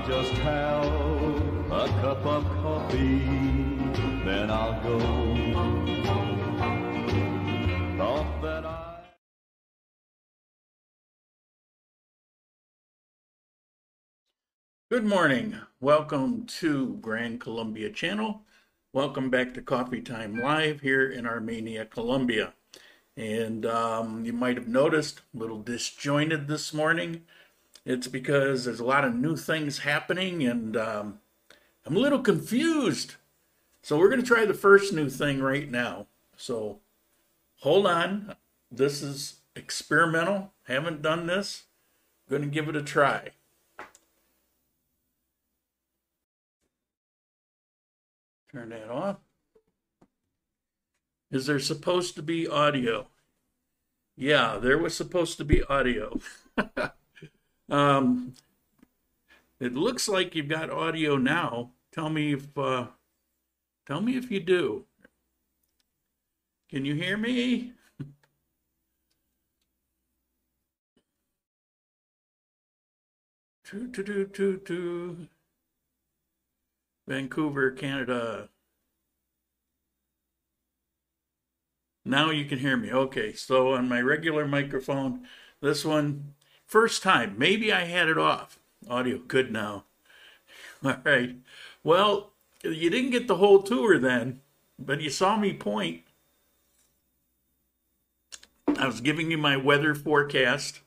I'll just have a cup of coffee, then I'll go. Good morning. Welcome to Grand Columbia Channel. Welcome back to Coffee Time Live here in Armenia, Colombia. And um, you might have noticed a little disjointed this morning. It's because there's a lot of new things happening and um, I'm a little confused. So we're going to try the first new thing right now. So hold on. This is experimental. Haven't done this. going to give it a try. Turn that off. Is there supposed to be audio? Yeah, there was supposed to be audio. um, it looks like you've got audio now. Tell me if uh, tell me if you do. Can you hear me? Two, two, two, two, two. Vancouver, Canada. Now you can hear me. Okay, so on my regular microphone, this one, first time, maybe I had it off. Audio good now. All right. Well, you didn't get the whole tour then, but you saw me point. I was giving you my weather forecast.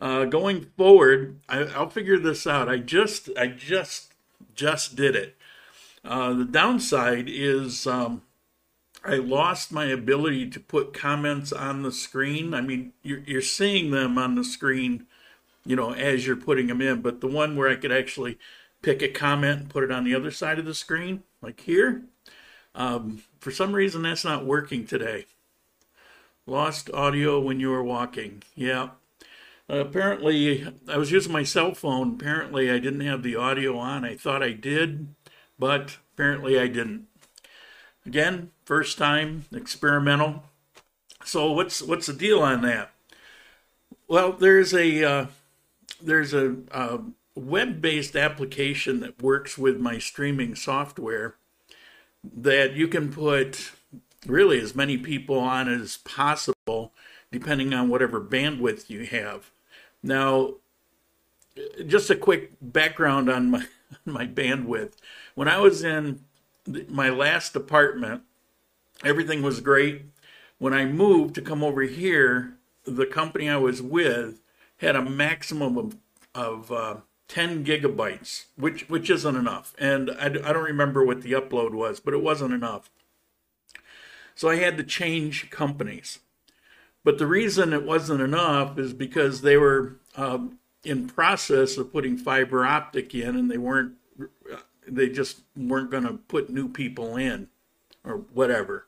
Uh, going forward, I, I'll figure this out. I just, I just, just did it. Uh, the downside is um, I lost my ability to put comments on the screen. I mean, you're, you're seeing them on the screen, you know, as you're putting them in, but the one where I could actually pick a comment and put it on the other side of the screen, like here, um, for some reason that's not working today. Lost audio when you were walking. Yeah. Uh, apparently, I was using my cell phone. Apparently, I didn't have the audio on. I thought I did, but apparently I didn't. Again, first time, experimental. So what's what's the deal on that? Well, there's a uh, there's a, a web-based application that works with my streaming software that you can put really as many people on as possible, depending on whatever bandwidth you have. Now, just a quick background on my my bandwidth. When I was in my last apartment, everything was great. When I moved to come over here, the company I was with had a maximum of, of uh, 10 gigabytes, which which isn't enough. And I, I don't remember what the upload was, but it wasn't enough. So I had to change companies. But the reason it wasn't enough is because they were um, in process of putting fiber optic in, and they weren't they just weren't going to put new people in or whatever.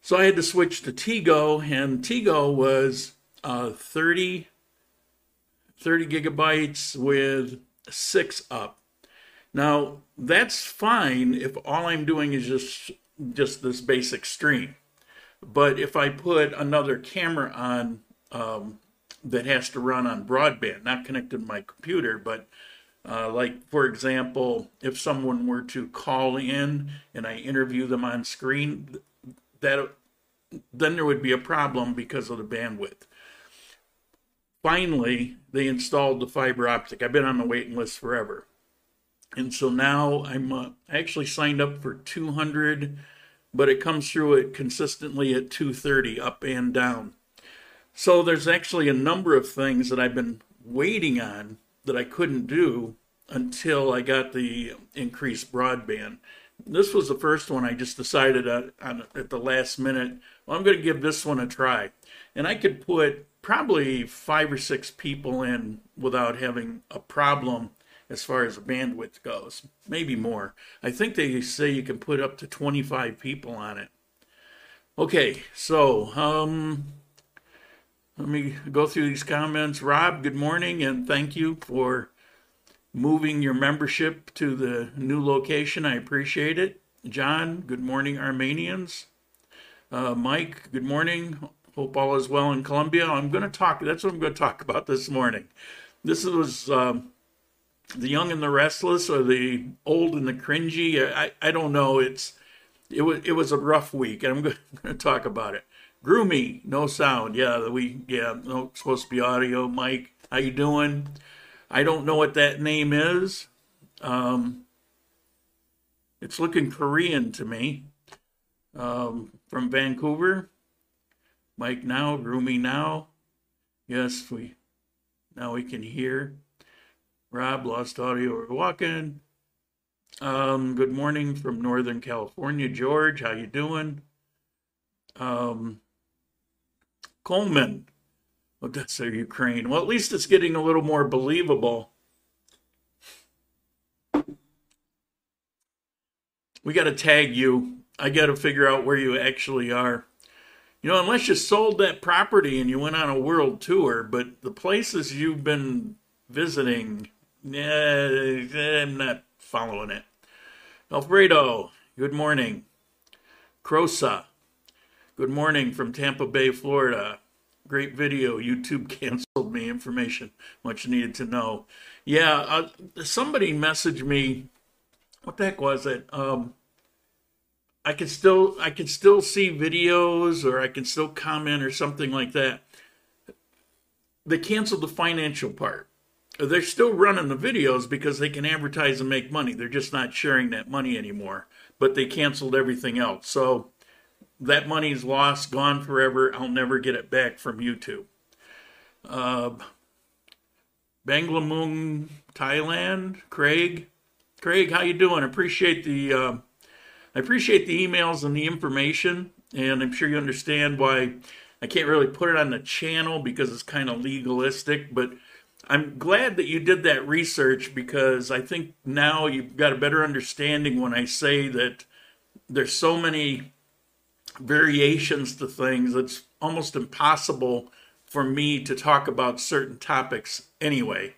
So I had to switch to Tigo, and Tigo was uh, 30, 30 gigabytes with six up. Now that's fine if all I'm doing is just just this basic stream. But if I put another camera on um, that has to run on broadband, not connected to my computer, but uh, like, for example, if someone were to call in and I interview them on screen, that then there would be a problem because of the bandwidth. Finally, they installed the fiber optic. I've been on the waiting list forever. And so now I'm uh, actually signed up for 200, but it comes through it consistently at 230 up and down. So there's actually a number of things that I've been waiting on that I couldn't do until I got the increased broadband. This was the first one I just decided at, at the last minute, well, I'm going to give this one a try. And I could put probably five or six people in without having a problem as far as the bandwidth goes, maybe more. I think they say you can put up to 25 people on it. Okay, so um, let me go through these comments. Rob, good morning, and thank you for moving your membership to the new location. I appreciate it. John, good morning, Armenians. Uh, Mike, good morning. Hope all is well in Colombia. I'm going to talk, that's what I'm going to talk about this morning. This was um, the young and the restless or the old and the cringy. I, I don't know. It's it was it was a rough week, and I'm going to talk about it. Groomy, no sound. Yeah, we yeah, no supposed to be audio. Mike, how you doing? I don't know what that name is. Um, it's looking Korean to me. Um, from Vancouver. Mike now, Groomy now. Yes, we now we can hear. Rob lost audio. We're walking. Um, good morning from Northern California, George. How you doing? Um, Coleman. Odessa, Ukraine. Well, at least it's getting a little more believable. We got to tag you. I got to figure out where you actually are. You know, unless you sold that property and you went on a world tour, but the places you've been visiting, I'm not following it. Alfredo, good morning. Crosa, good morning from Tampa Bay, Florida. Great video. YouTube canceled me. Information much needed to know. Yeah, uh, somebody messaged me. What the heck was it? Um, I can still I can still see videos or I can still comment or something like that. They canceled the financial part. They're still running the videos because they can advertise and make money. They're just not sharing that money anymore. But they canceled everything else. So that money's lost, gone forever. I'll never get it back from YouTube. Uh, Banglamung, Thailand. Craig, Craig, how you doing? Appreciate the uh, I appreciate the emails and the information, and I'm sure you understand why I can't really put it on the channel because it's kind of legalistic, but I'm glad that you did that research because I think now you've got a better understanding when I say that there's so many variations to things it's almost impossible for me to talk about certain topics anyway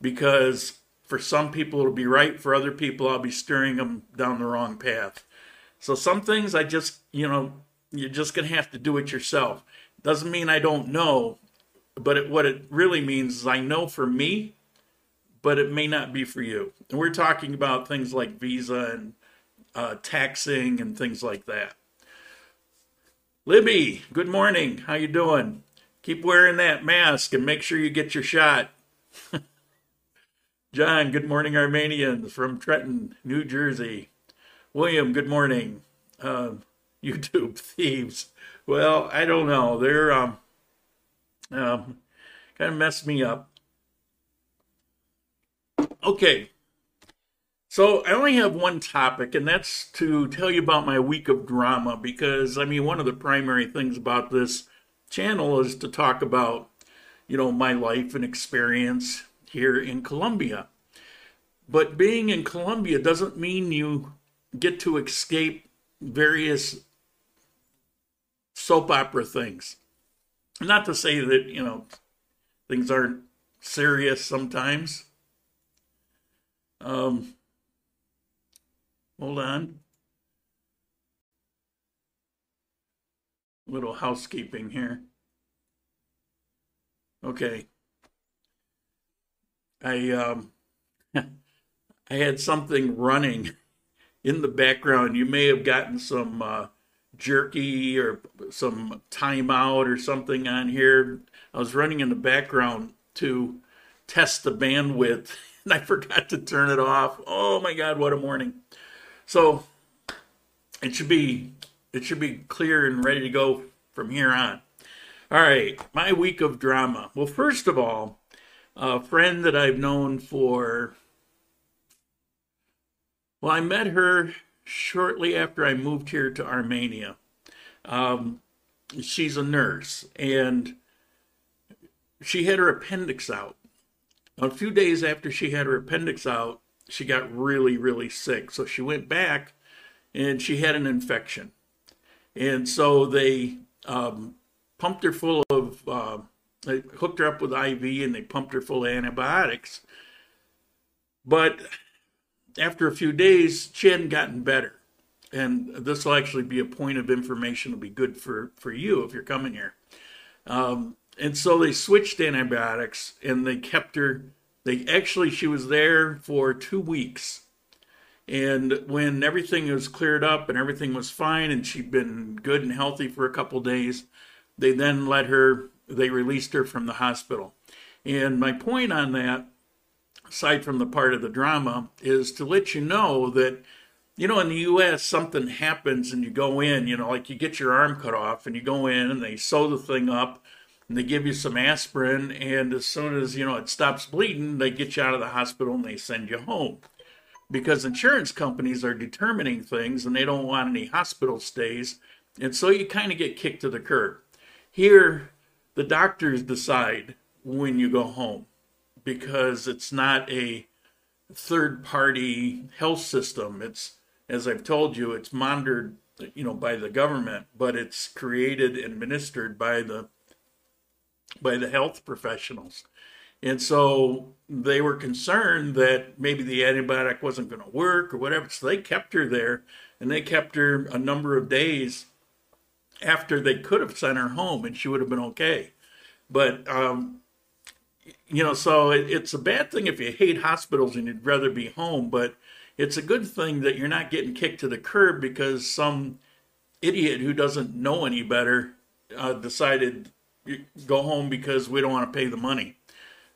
because for some people it'll be right for other people I'll be steering them down the wrong path so some things I just, you know, you're just going to have to do it yourself. Doesn't mean I don't know, but it, what it really means is I know for me, but it may not be for you. And we're talking about things like visa and uh, taxing and things like that. Libby, good morning. How you doing? Keep wearing that mask and make sure you get your shot. John, good morning, Armenians from Trenton, New Jersey. William, good morning. Uh, YouTube thieves. Well, I don't know. They're um, um, kind of messed me up. Okay. So I only have one topic, and that's to tell you about my week of drama because, I mean, one of the primary things about this channel is to talk about, you know, my life and experience here in Colombia. But being in Colombia doesn't mean you get to escape various soap opera things. Not to say that, you know, things aren't serious sometimes. Um, hold on. Little housekeeping here. Okay. I um I had something running in the background, you may have gotten some uh, jerky or some timeout or something on here. I was running in the background to test the bandwidth and I forgot to turn it off. Oh my God, what a morning. So it should be it should be clear and ready to go from here on. All right, my week of drama. Well, first of all, a friend that I've known for well, I met her shortly after I moved here to Armenia. Um, she's a nurse, and she had her appendix out. A few days after she had her appendix out, she got really, really sick. So she went back and she had an infection. And so they um, pumped her full of, uh, they hooked her up with IV and they pumped her full of antibiotics. But after a few days, she hadn't gotten better. And this will actually be a point of information. It'll be good for, for you if you're coming here. Um, and so they switched antibiotics and they kept her They actually, she was there for two weeks. And when everything was cleared up and everything was fine and she'd been good and healthy for a couple days, they then let her, they released her from the hospital. And my point on that, aside from the part of the drama, is to let you know that, you know, in the US, something happens and you go in, you know, like you get your arm cut off and you go in and they sew the thing up and they give you some aspirin. And as soon as, you know, it stops bleeding, they get you out of the hospital and they send you home because insurance companies are determining things and they don't want any hospital stays. And so you kind of get kicked to the curb. Here, the doctors decide when you go home because it's not a third party health system. It's, as I've told you, it's monitored, you know, by the government, but it's created and administered by the by the health professionals. And so they were concerned that maybe the antibiotic wasn't going to work or whatever. So they kept her there and they kept her a number of days after they could have sent her home and she would have been okay. But, um, you know, so it, it's a bad thing if you hate hospitals and you'd rather be home, but it's a good thing that you're not getting kicked to the curb because some idiot who doesn't know any better uh, decided go home because we don't want to pay the money.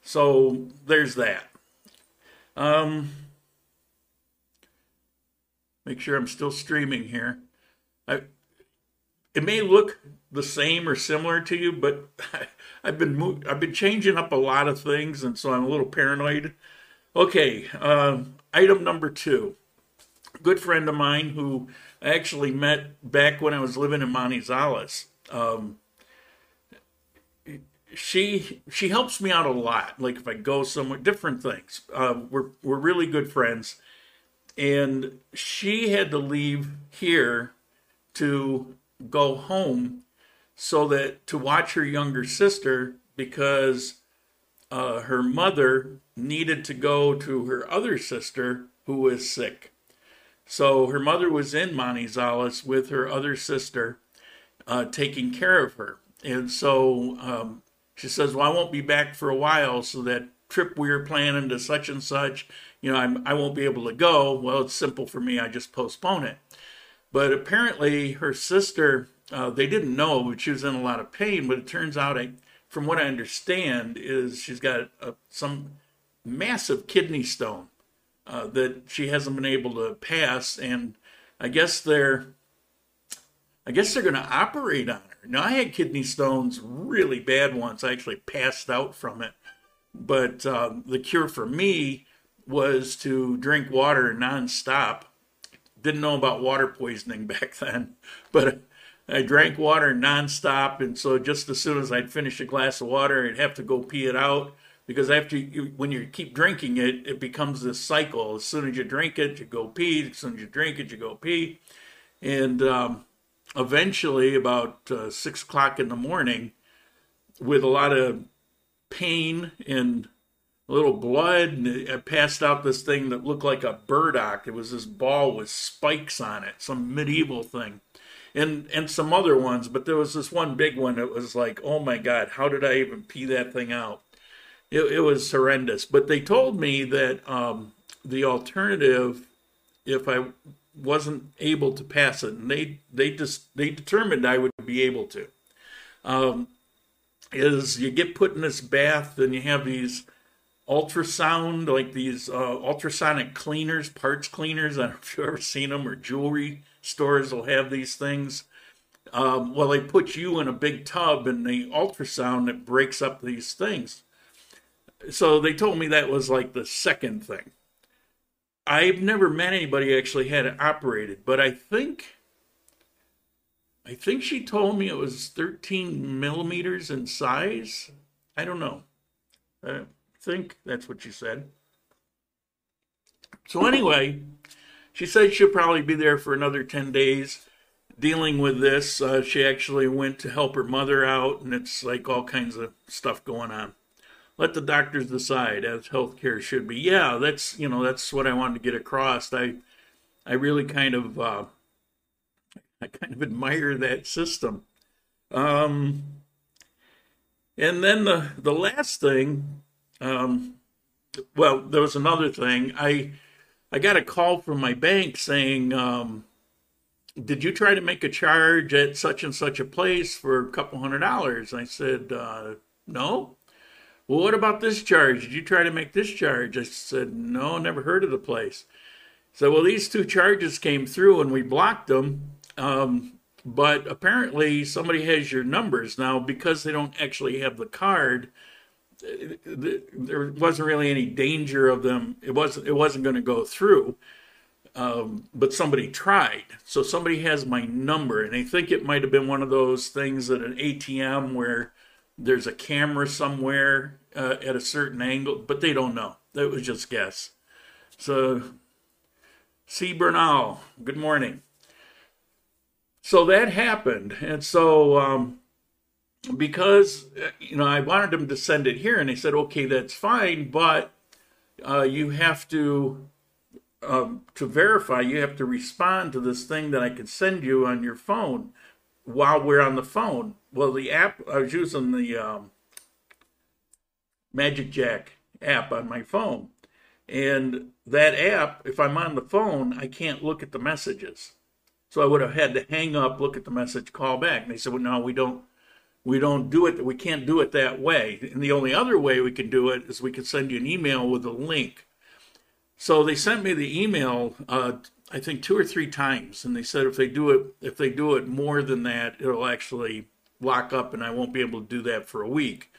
So there's that. Um, make sure I'm still streaming here. I, it may look the same or similar to you, but I, have been I've been changing up a lot of things, and so I'm a little paranoid. Okay, uh, item number two. Good friend of mine who I actually met back when I was living in Manizales. Um, she she helps me out a lot. Like if I go somewhere, different things. Uh, we're we're really good friends, and she had to leave here to go home so that to watch her younger sister because uh, her mother needed to go to her other sister who was sick. So her mother was in Manizales with her other sister, uh, taking care of her. And so um, she says, Well, I won't be back for a while, so that trip we were planning to such and such, you know, I'm, I won't be able to go. Well, it's simple for me. I just postpone it. But apparently, her sister, uh, they didn't know, but she was in a lot of pain. But it turns out, I, from what I understand, is she's got a, some massive kidney stone uh, that she hasn't been able to pass, and I guess they're, I guess they're going to operate on now, I had kidney stones really bad once. I actually passed out from it. But uh, the cure for me was to drink water nonstop. Didn't know about water poisoning back then, but I drank water nonstop. And so just as soon as I'd finish a glass of water, I'd have to go pee it out because after you, when you keep drinking it, it becomes this cycle. As soon as you drink it, you go pee. As soon as you drink it, you go pee. And um, eventually, about uh, six o'clock in the morning, with a lot of pain and a little blood, and I passed out this thing that looked like a burdock. It was this ball with spikes on it, some medieval thing. And, and some other ones, but there was this one big one that was like, oh my God, how did I even pee that thing out? It, it was horrendous. But they told me that um, the alternative, if I wasn't able to pass it, and they they just they determined I would be able to. Um, is you get put in this bath and you have these ultrasound like these uh, ultrasonic cleaners, parts cleaners. I don't know if you've ever seen them, or jewelry stores will have these things. Um, well, they put you in a big tub and the ultrasound that breaks up these things. So they told me that was like the second thing. I've never met anybody actually had it operated, but I think I think she told me it was 13 millimeters in size. I don't know. I think that's what she said. So anyway, she said she'll probably be there for another 10 days dealing with this. Uh, she actually went to help her mother out, and it's like all kinds of stuff going on let the doctors decide as healthcare should be. Yeah, that's you know that's what I wanted to get across. I I really kind of uh, I kind of admire that system. Um, and then the the last thing, um, well, there was another thing. I I got a call from my bank saying, um, "Did you try to make a charge at such and such a place for a couple hundred dollars?" I said, uh, "No." Well, what about this charge? Did you try to make this charge? I said, "No, never heard of the place." So, well, these two charges came through and we blocked them. Um, but apparently, somebody has your numbers now because they don't actually have the card there wasn't really any danger of them. It wasn't. It wasn't going to go through. Um, but somebody tried. So somebody has my number, and I think it might have been one of those things at an ATM where there's a camera somewhere uh, at a certain angle, but they don't know. That was just guess. So, C. Bernal, good morning. So that happened, and so um, because you know I wanted them to send it here, and they said, okay, that's fine, but uh, you have to um, to verify. You have to respond to this thing that I can send you on your phone while we're on the phone. Well, the app I was using the um, Magic Jack app on my phone, and that app, if I'm on the phone, I can't look at the messages. So I would have had to hang up, look at the message, call back. And they said, well, no, we don't we don't do it we can't do it that way. And the only other way we can do it is we can send you an email with a link. So they sent me the email uh, i think two or three times. And they said if they do it if they do it more than that it'll actually lock up and i won't be able to do that for a week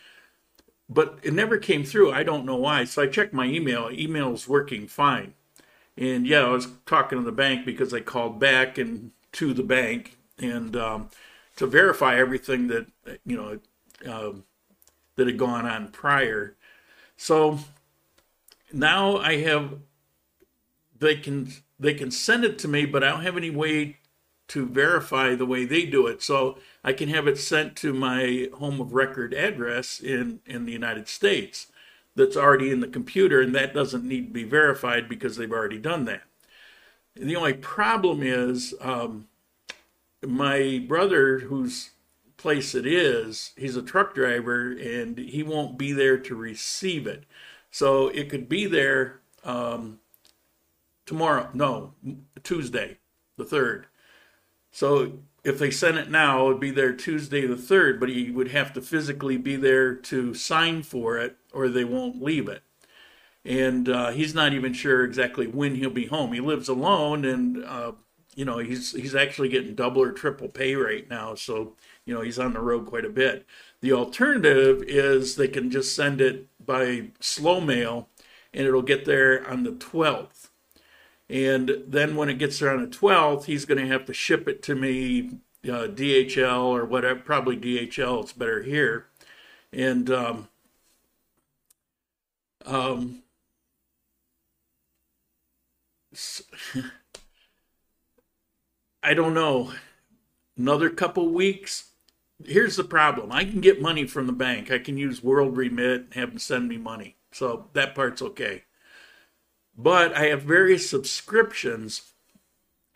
but it never came through. I don't know why. So i checked my email. Email's working fine. And yeah i was talking to the bank because i called back and to the bank and um, to verify everything that you know um, that had gone on prior. So now I have they can they can send it to me, but I don't have any way to verify the way they do it. So I can have it sent to my home of record address in in the United States that's already in the computer, and that doesn't need to be verified because they've already done that. The only problem is um, my brother, whose place it is, he's a truck driver and he won't be there to receive it. So it could be there um, tomorrow, no, Tuesday, the 3rd. So if they send it now, it would be there Tuesday the 3rd, but he would have to physically be there to sign for it or they won't leave it. And uh, he's not even sure exactly when he'll be home. He lives alone and uh, you know he's he's actually getting double or triple pay right now so you know he's on the road quite a bit the alternative is they can just send it by slow mail and it'll get there on the 12th and then when it gets there on the 12th he's going to have to ship it to me uh, dhl or whatever probably dhl it's better here and um, um I don't know, another couple weeks. Here's the problem I can get money from the bank. I can use World Remit and have them send me money. So that part's okay. But I have various subscriptions,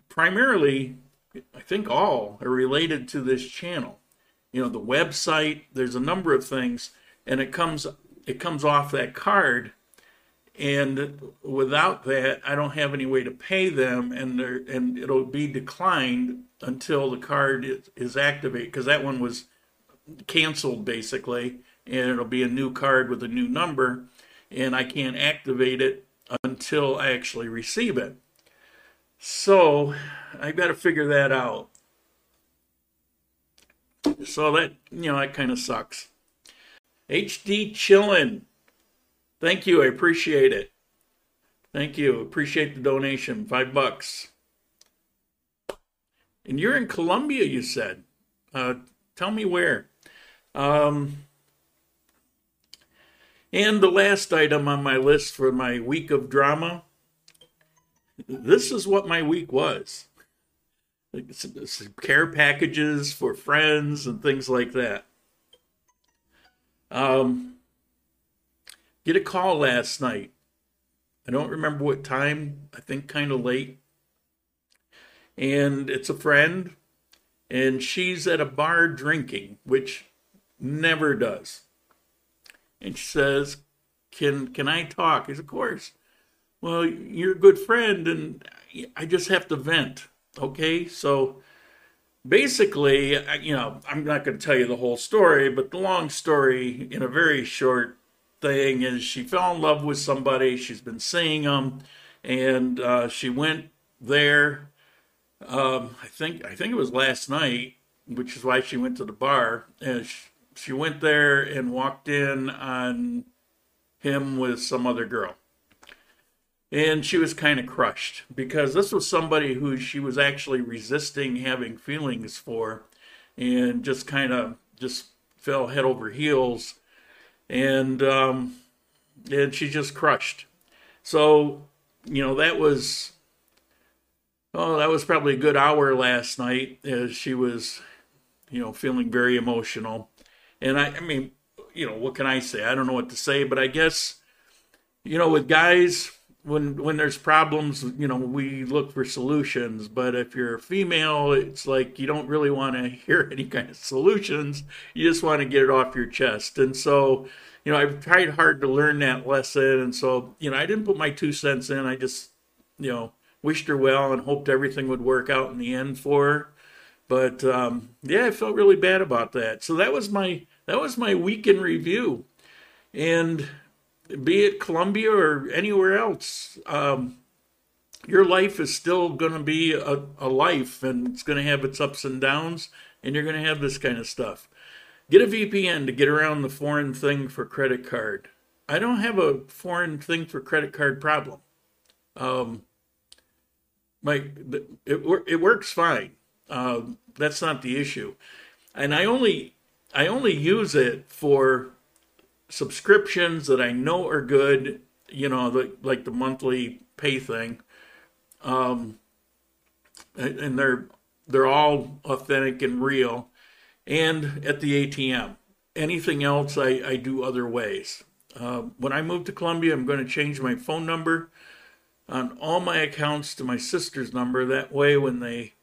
primarily, I think all are related to this channel. You know, the website, there's a number of things, and it comes it comes off that card and without that, I don't have any way to pay them, and and it'll be declined until the card is, is activated because that one was canceled basically, and it'll be a new card with a new number, and I can't activate it until I actually receive it. So I've got to figure that out. So that you know that kind of sucks. HD chillin'. Thank you. I appreciate it. Thank you. Appreciate the donation. Five bucks. And you're in Colombia, you said. Uh, tell me where. Um, and the last item on my list for my week of drama. This is what my week was care packages for friends and things like that. Um, get a call last night. I don't remember what time, I think kind of late. And it's a friend, and she's at a bar drinking, which never does. And she says, Can can I talk? He said, Of course. Well, you're a good friend, and I just have to vent. Okay, so basically, you know, I'm not going to tell you the whole story, but the long story in a very short thing is she fell in love with somebody. She's been seeing them, and uh, she went there. Um, I think I think it was last night, which is why she went to the bar. And she, she went there and walked in on him with some other girl. And she was kind of crushed because this was somebody who she was actually resisting having feelings for and just kind of just fell head over heels and um, and she just crushed. So you know that was oh that was probably a good hour last night as she was you know feeling very emotional, and I I mean you know what can I say I don't know what to say but I guess you know with guys when when there's problems, you know, we look for solutions. But if you're a female, it's like you don't really want to hear any kind of solutions. You just want to get it off your chest. And so, you know, I've tried hard to learn that lesson. And so, you know, I didn't put my two cents in. I just, you know, wished her well and hoped everything would work out in the end for her. But um, yeah, I felt really bad about that. So that was my that was my week in review. And be it Colombia or anywhere else, um, your life is still going to be a, a life and it's going to have its ups and downs, and you're going to have this kind of stuff. Get a VPN to get around the foreign thing for credit card. I don't have a foreign thing for credit card problem. Um, my it it works fine. Uh, that's not the issue, and I only I only use it for subscriptions that I know are good, you know, the, like the monthly pay thing, um, and they're they're all authentic and real, and at the ATM. Anything else I, I do other ways. Uh, when I move to Colombia, I'm going to change my phone number on all my accounts to my sister's number. That way, when they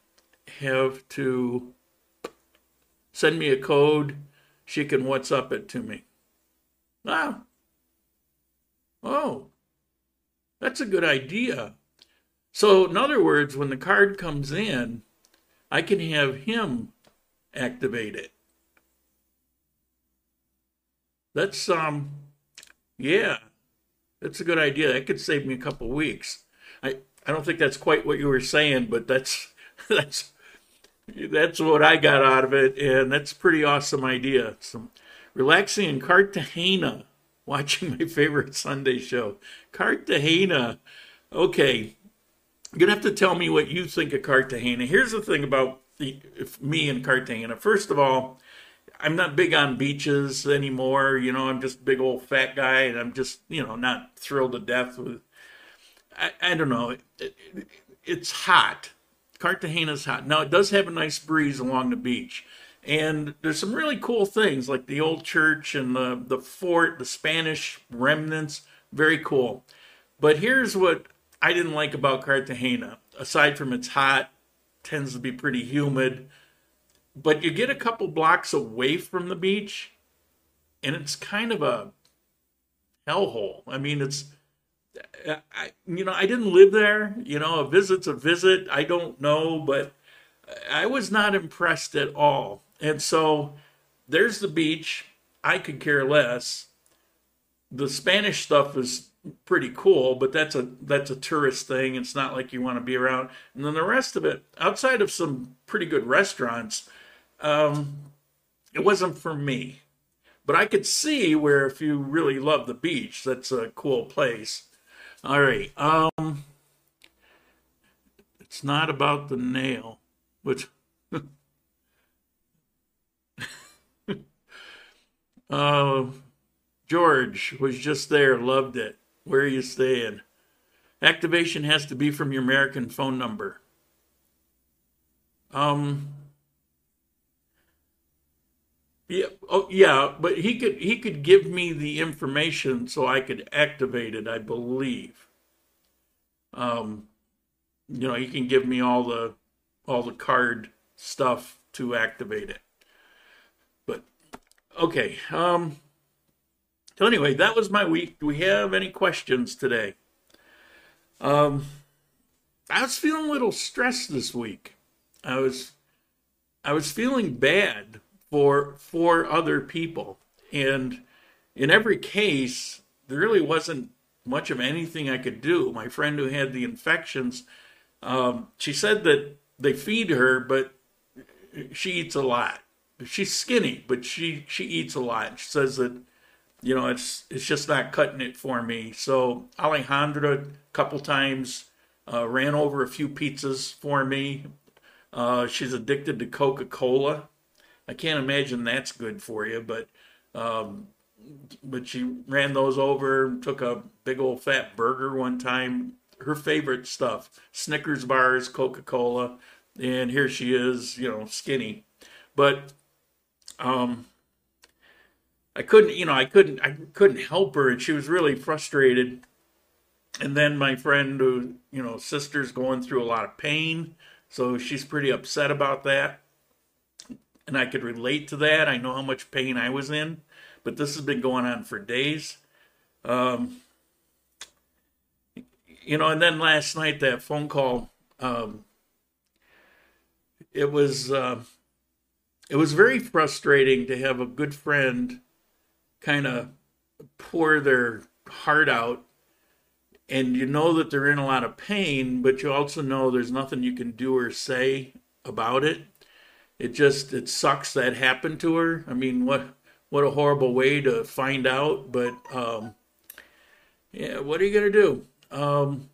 have to send me a code, she can WhatsApp it to me. Ah. Oh. That's a good idea. So, in other words, when the card comes in, I can have him activate it. That's, um, yeah, that's a good idea. That could save me a couple weeks. I, I don't think that's quite what you were saying, but that's, that's, that's what I got out of it, and that's a pretty awesome idea. Some relaxing in Cartagena, watching my favorite Sunday show. Cartagena. Okay, you're gonna have to tell me what you think of Cartagena. Here's the thing about the, me and Cartagena. First of all, I'm not big on beaches anymore. You know, I'm just big old fat guy, and I'm just you know not thrilled to death with. I, I don't know. It, it, it's hot. Cartagena's hot. Now it does have a nice breeze along the beach. And there's some really cool things like the old church and the, the fort, the Spanish remnants. Very cool. But here's what I didn't like about Cartagena. Aside from it's hot, tends to be pretty humid. But you get a couple blocks away from the beach, and it's kind of a hellhole. I mean, it's, I, you know, I didn't live there. You know, a visit's a visit. I don't know, but I was not impressed at all. And so there's the beach. I could care less. The Spanish stuff is pretty cool, but that's a that's a tourist thing. It's not like you want to be around. And then the rest of it, outside of some pretty good restaurants, um, it wasn't for me. But I could see where if you really love the beach, that's a cool place. All right. Um, it's not about the nail, which Uh, George was just there, loved it. Where are you staying? Activation has to be from your American phone number. Um. Yeah. Oh, yeah. But he could he could give me the information so I could activate it. I believe. Um. You know, he can give me all the all the card stuff to activate it. But okay. Um, So anyway, that was my week. Do we have any questions today? Um, I was feeling a little stressed this week. I was, I was feeling bad for for other people, and in every case, there really wasn't much of anything I could do. My friend who had the infections, um, she said that they feed her, but she eats a lot. She's skinny, but she she eats a lot. She says that you know it's it's just not cutting it for me. So Alejandra a couple times uh, ran over a few pizzas for me. Uh, she's addicted to Coca Cola. I can't imagine that's good for you, but um, but she ran those over. Took a big old fat burger one time. Her favorite stuff: Snickers bars, Coca Cola, and here she is, you know, skinny. But um, I couldn't, you know, I couldn't, I couldn't help her, and she was really frustrated. And then my friend, who, you know, sister's going through a lot of pain, so she's pretty upset about that. And I could relate to that. I know how much pain I was in, but this has been going on for days. Um, you know, and then last night that phone call, um, it was. Uh, it was very frustrating to have a good friend kind of pour their heart out and you know that they're in a lot of pain but you also know there's nothing you can do or say about it it just it sucks that happened to her i mean what what a horrible way to find out but um yeah what are you to do um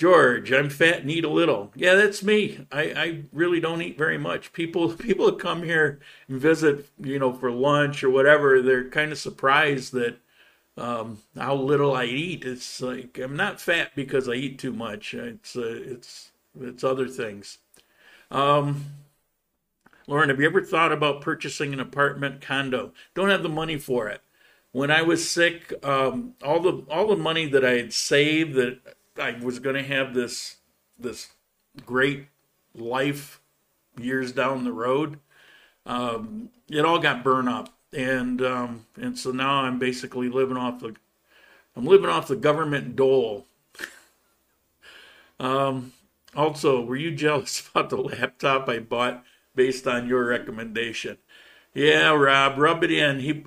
George, I'm fat and eat a little. Yeah, that's me. I, I really don't eat very much. People people that come here and visit, you know, for lunch or whatever, they're kind of surprised that um, how little I eat. It's like I'm not fat because I eat too much. It's uh, it's it's other things. Um, Lauren, have you ever thought about purchasing an apartment condo? Don't have the money for it. When I was sick, um, all the all the money that I had saved that I was going to have this this great life years down the road. Um, it all got burned up, and um, and so now I'm basically living off the I'm living off the government dole. um, also, were you jealous about the laptop I bought based on your recommendation? Yeah, Rob, rub it in. He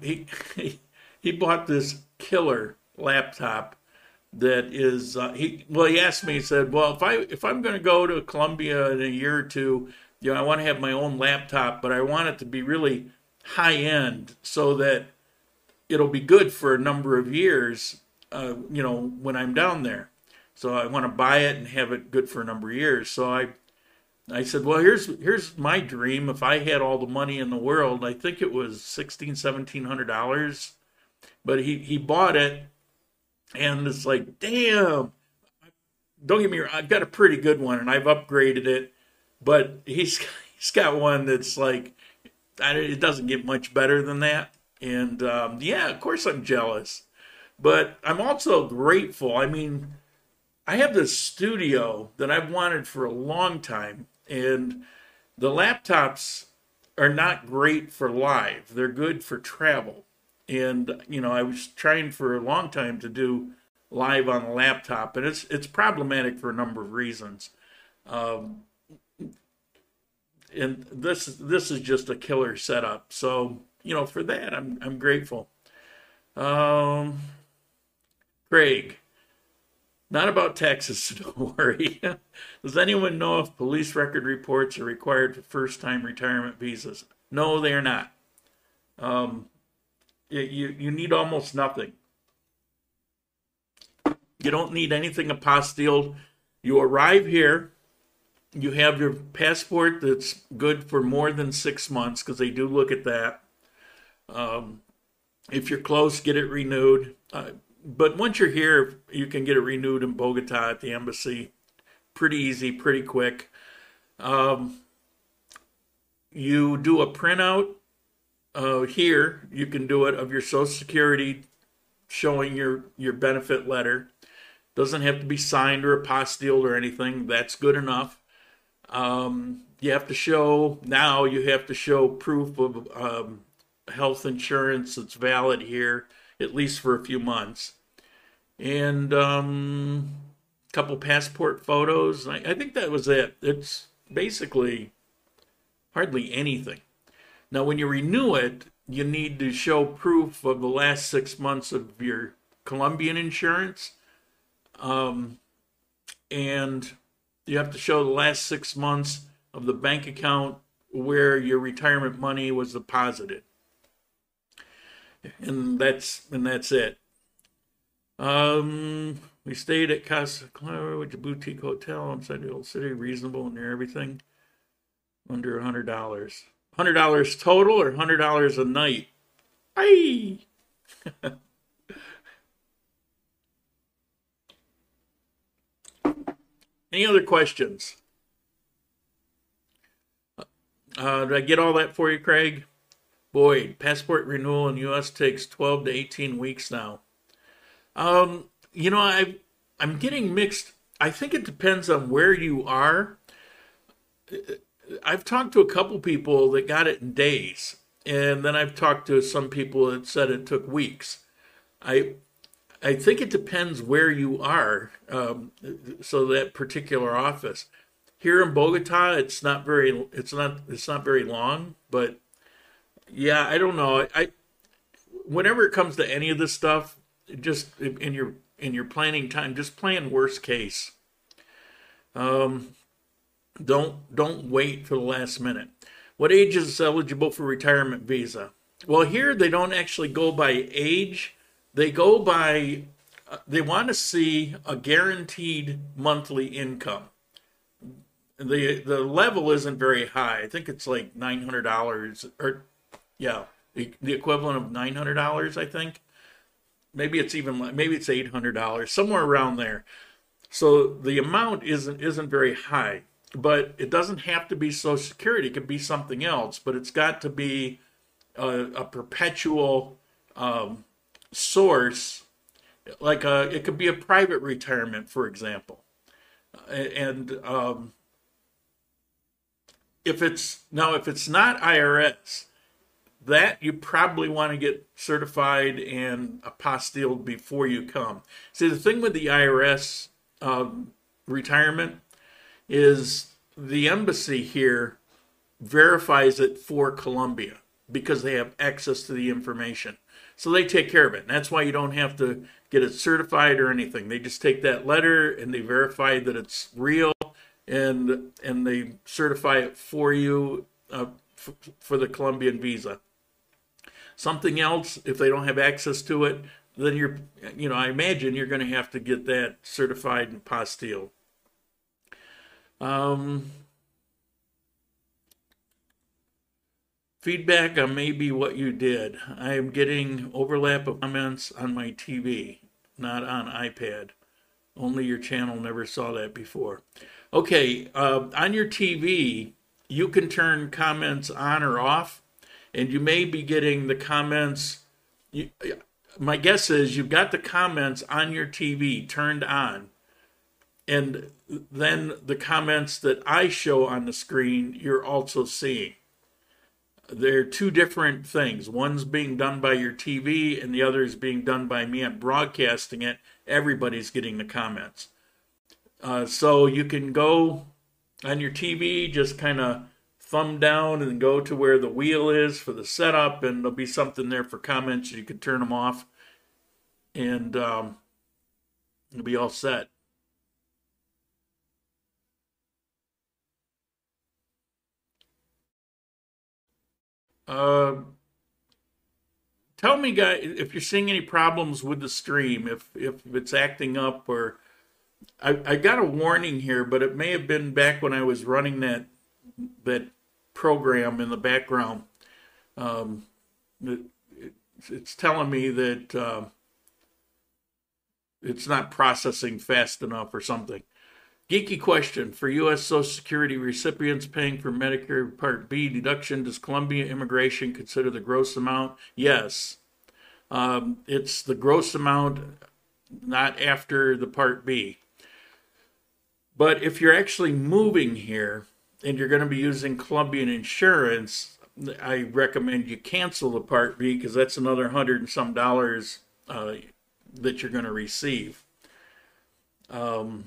he he, bought this killer laptop that is uh, he well he asked me he said well if i if i'm going to go to colombia in a year or two you know i want to have my own laptop but i want it to be really high end so that it'll be good for a number of years uh, you know when i'm down there so i want to buy it and have it good for a number of years so i i said well here's here's my dream if i had all the money in the world i think it was sixteen seventeen hundred dollars but he he bought it and it's like, damn. Don't get me wrong, I've got a pretty good one, and I've upgraded it, but he's he's got one that's like, it doesn't get much better than that. And um, yeah, of course I'm jealous, but I'm also grateful. I mean, I have this studio that I've wanted for a long time, and the laptops are not great for live. They're good for travel and you know I was trying for a long time to do live on a laptop, and it's it's problematic for a number of reasons. Um, and this this is just a killer setup. So you know for that I'm I'm grateful. Um, Craig, not about taxes, don't worry. Does anyone know if police record reports are required for first time retirement visas? No, they are not. Um, you, you need almost nothing. You don't need anything apostilled. You arrive here, you have your passport that's good for more than six months because they do look at that. Um, if you're close, get it renewed. Uh, but once you're here, you can get it renewed in Bogota at the embassy. Pretty easy, pretty quick. Um, you do a printout uh, here you can do it of your social security showing your your benefit letter doesn't have to be signed or apostilled or anything that's good enough um, you have to show now you have to show proof of um, health insurance that's valid here at least for a few months. And um, a couple passport photos. I, I think that was it. It's basically hardly anything. Now, when you renew it, you need to show proof of the last six months of your Colombian insurance. Um, and you have to show the last six months of the bank account where your retirement money was deposited. And that's and that's it. Um, we stayed at Casa Clara, which is a boutique hotel inside the old city, reasonable and everything. Under a hundred dollars. Hundred dollars total or hundred dollars a night? Aye. Any other questions? Uh, did I get all that for you, Craig? Boy, passport renewal in U.S. takes 12 to 18 weeks now. Um, you know, I I'm getting mixed. I think it depends on where you are. I've talked to a couple people that got it in days, and then I've talked to some people that said it took weeks. I I think it depends where you are. Um, so that particular office here in Bogota, it's not very it's not it's not very long, but yeah, I don't know. I whenever it comes to any of this stuff, just in your in your planning time, just plan worst case. Um, don't don't wait for the last minute. What age is eligible for retirement visa? Well, here they don't actually go by age they go by, uh, they want to see a guaranteed monthly income. The the level isn't very high. I think it's like nine hundred dollars, or yeah, the, equivalent of nine hundred dollars. I think maybe it's even maybe it's eight hundred dollars, somewhere around there. So the amount isn't isn't very high, but it doesn't have to be Social Security. It could be something else, but it's got to be a, a perpetual um, source, like a, it could be a private retirement, for example, and um, if it's now if it's not IRS, that you probably want to get certified and apostilled before you come. See, the thing with the IRS um, retirement is the embassy here verifies it for Colombia because they have access to the information. So they take care of it. And that's why you don't have to get it certified or anything. They just take that letter and they verify that it's real and and they certify it for you uh, f- for the Colombian visa. Something else, if they don't have access to it, then you're, you know, I imagine you're going to have to get that certified and apostille. Um, Feedback on maybe what you did. I am getting overlap of comments on my TV, not on iPad. Only your channel never saw that before. Okay, uh, on your TV, you can turn comments on or off, and you may be getting the comments. You, my guess is you've got the comments on your TV turned on, and then the comments that I show on the screen you're also seeing they're two different things. One's being done by your TV, and the other is being done by me. I'm broadcasting it. Everybody's getting the comments. Uh, so you can go on your TV, just kind of thumb down and go to where the wheel is for the setup, and there'll be something there for comments. You can turn them off, and um, you'll be all set. Uh, tell me, guys, if you're seeing any problems with the stream, if if it's acting up, or I, I got a warning here, but it may have been back when I was running that that program in the background. Um, it, it's telling me that uh, it's not processing fast enough or something. Geeky question for U.S. Social Security recipients paying for Medicare Part B deduction. Does Colombia immigration consider the gross amount? Yes. Um, it's the gross amount, not after the Part B. But if you're actually moving here and you're going to be using Colombian insurance, I recommend you cancel the Part B because that's another hundred and some dollars uh, that you're going to receive. Um,